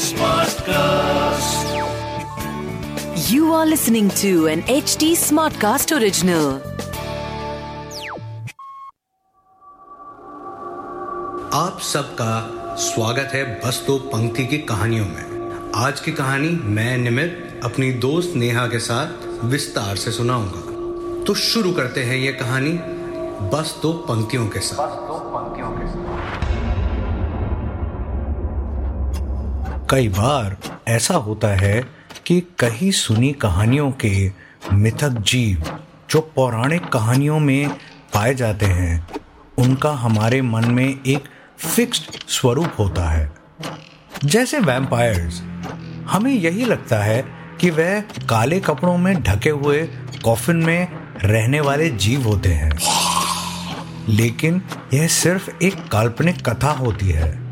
Smartcast. You are listening to an HD Smartcast original. आप सबका स्वागत है बस दो पंक्ति की कहानियों में आज की कहानी मैं निमित अपनी दोस्त नेहा के साथ विस्तार से सुनाऊँगा तो शुरू करते हैं ये कहानी बस दो पंक्तियों के साथ कई बार ऐसा होता है कि कहीं सुनी कहानियों के मिथक जीव जो पौराणिक कहानियों में पाए जाते हैं, उनका हमारे मन में एक फिक्स्ड स्वरूप होता है। जैसे वैम्पायर्स हमें यही लगता है कि वह काले कपड़ों में ढके हुए कॉफिन में रहने वाले जीव होते हैं। लेकिन यह सिर्फ़ एक काल्पनिक कथा होती है।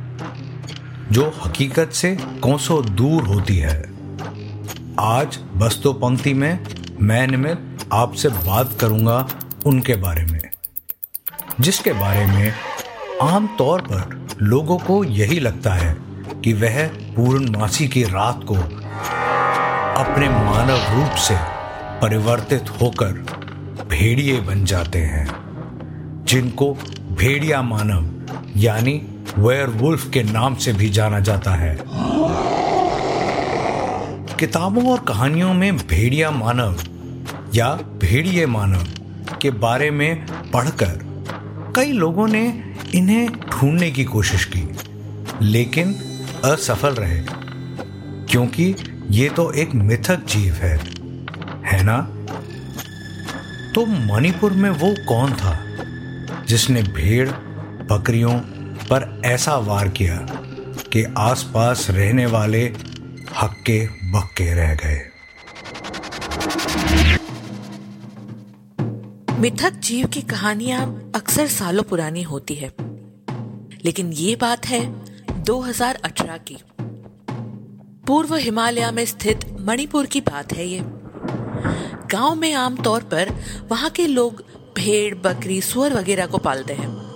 जो हकीकत से कोसों दूर होती है। आज बस्तो पंक्ति में मैं निमित आपसे बात करूँगा उनके बारे में, जिसके बारे में आम तौर पर लोगों को यही लगता है कि वह पूर्णमासी की रात को अपने मानव रूप से परिवर्तित होकर भेड़िए बन जाते हैं, जिनको भेड़िया मानव, यानी वेयरवुल्फ के नाम से भी जाना जाता है। किताबों और कहानियों में भेड़िया मानव या भेड़िए मानव के बारे में पढ़कर कई लोगों ने इन्हें ढूँढने की कोशिश की, लेकिन असफल रहे, क्योंकि ये तो एक मिथक जीव है है ना? तो मणिपुर में वो कौन था जिसने भेड़, बकरियों पर ऐसा वार किया कि आसपास रहने वाले हक्के बक्के रह गए। मिथक जीव की कहानियाँ अक्सर सालों पुरानी होती है, लेकिन ये बात है 2018 की। पूर्व हिमालय में स्थित मणिपुर की बात है ये। गाँव में आमतौर पर वहाँ के लोग भेड़, बकरी, सुअर वगैरह को पालते हैं।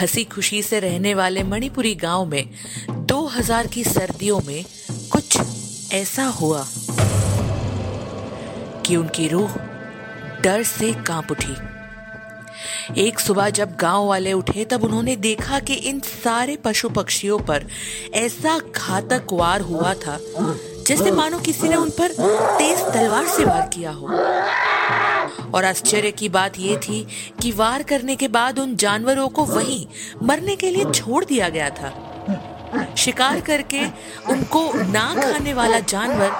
हँसी खुशी से रहने वाले मणिपुरी गाँव में 2000 की सर्दियों में कुछ ऐसा हुआ कि उनकी रूह डर से काँप उठी। एक सुबह जब गाँव वाले उठे, तब उन्होंने देखा कि इन सारे पशु पक्षियों पर ऐसा घातक वार हुआ था, जैसे मानो किसी ने उन पर तेज तलवार से वार किया हो। और आश्चर्य की बात यह थी कि वार करने के बाद उन जानवरों को वहीं मरने के लिए छोड़ दिया गया था। शिकार करके उनको ना खाने वाला जानवर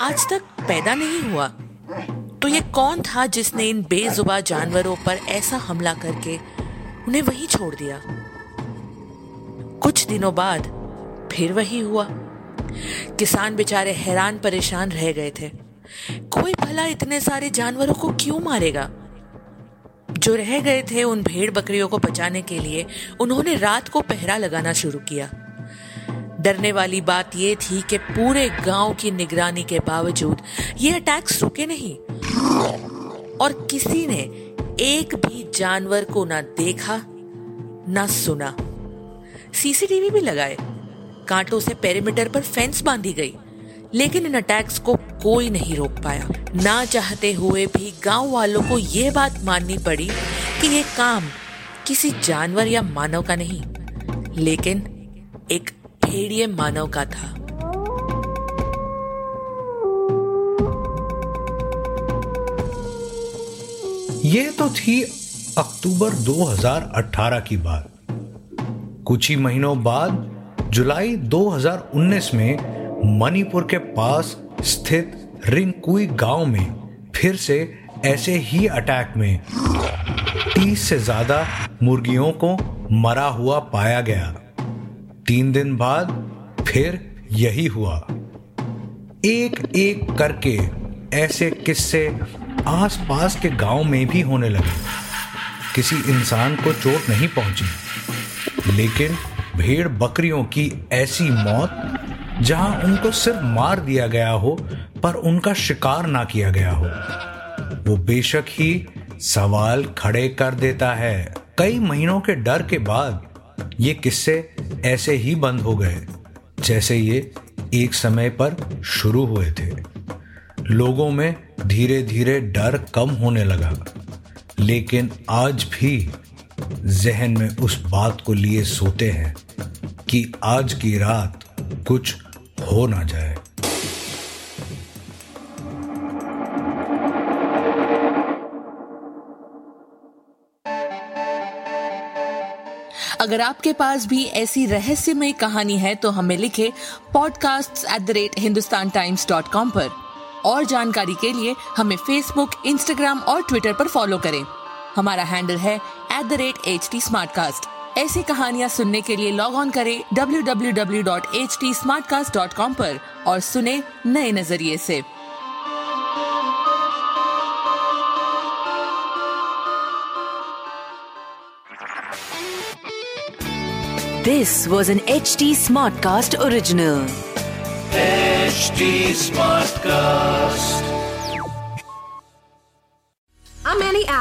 आज तक पैदा नहीं हुआ। तो ये कौन था जिसने इन बेजुबा जानवरों पर ऐसा हमला करके उन्हें वहीं छोड़ दिया? कुछ दिनों बाद फिर वही हुआ। किसान बेचारे हैरान परेशान रह गए थे। कोई भला इतने सारे जानवरों को क्यों मारेगा? जो रह गए थे उन भेड़ बकरियों को बचाने के लिए, उन्होंने रात को पहरा लगाना शुरू किया। डरने वाली बात यह थी कि पूरे गाँव की निगरानी के बावजूद ये अटैक्स रुके नहीं। और किसी ने एक भी जानवर को ना देखा, ना सुना। सीसीटीवी भी लगाए। कांटों से पेरीमीटर पर फेंस बांधी गई। लेकिन इन अटैक्स को कोई नहीं रोक पाया। ना चाहते हुए भी गाँव वालों को यह बात माननी पड़ी कि ये काम किसी जानवर या मानव का नहीं, लेकिन एक भेड़िए मानव का था। ये तो थी अक्टूबर 2018 की बात। कुछ ही महीनों बाद, जुलाई 2019 में मणिपुर के पास स्थित रिंकुई गाँव में फिर से ऐसे ही अटैक में तीस से ज़्यादा मुर्गियों को मरा हुआ पाया गया। तीन दिन बाद फिर यही हुआ। एक एक करके ऐसे किस्से आसपास के गाँव में भी होने लगे। किसी इंसान को चोट नहीं पहुँची, लेकिन भेड़ बकरियों की ऐसी मौत जहाँ उनको सिर्फ़ मार दिया गया हो, पर उनका शिकार ना किया गया हो। वो बेशक ही सवाल खड़े कर देता है। कई महीनों के डर के बाद ये किस्से ऐसे ही बंद हो गए, जैसे ये एक समय पर शुरू हुए थे। लोगों में धीरे धीरे डर कम होने लगा, लेकिन आज भी जहन में उस बात को लिए सोते हैं कि आज की रात कुछ हो ना जाए। अगर आपके पास भी ऐसी रहस्यमय कहानी है तो हमें लिखे podcast at the rate Hindustan Times dot com पर। और जानकारी के लिए हमें फेसबुक इंस्टाग्राम और ट्विटर पर फॉलो करें। हमारा हैंडल है at the rate H T ऐसी कहानियाँ सुनने के लिए लॉग ऑन करें www.htsmartcast.com पर और सुने नए नज़रिए से This was an HT Smartcast original. HT Smartcast.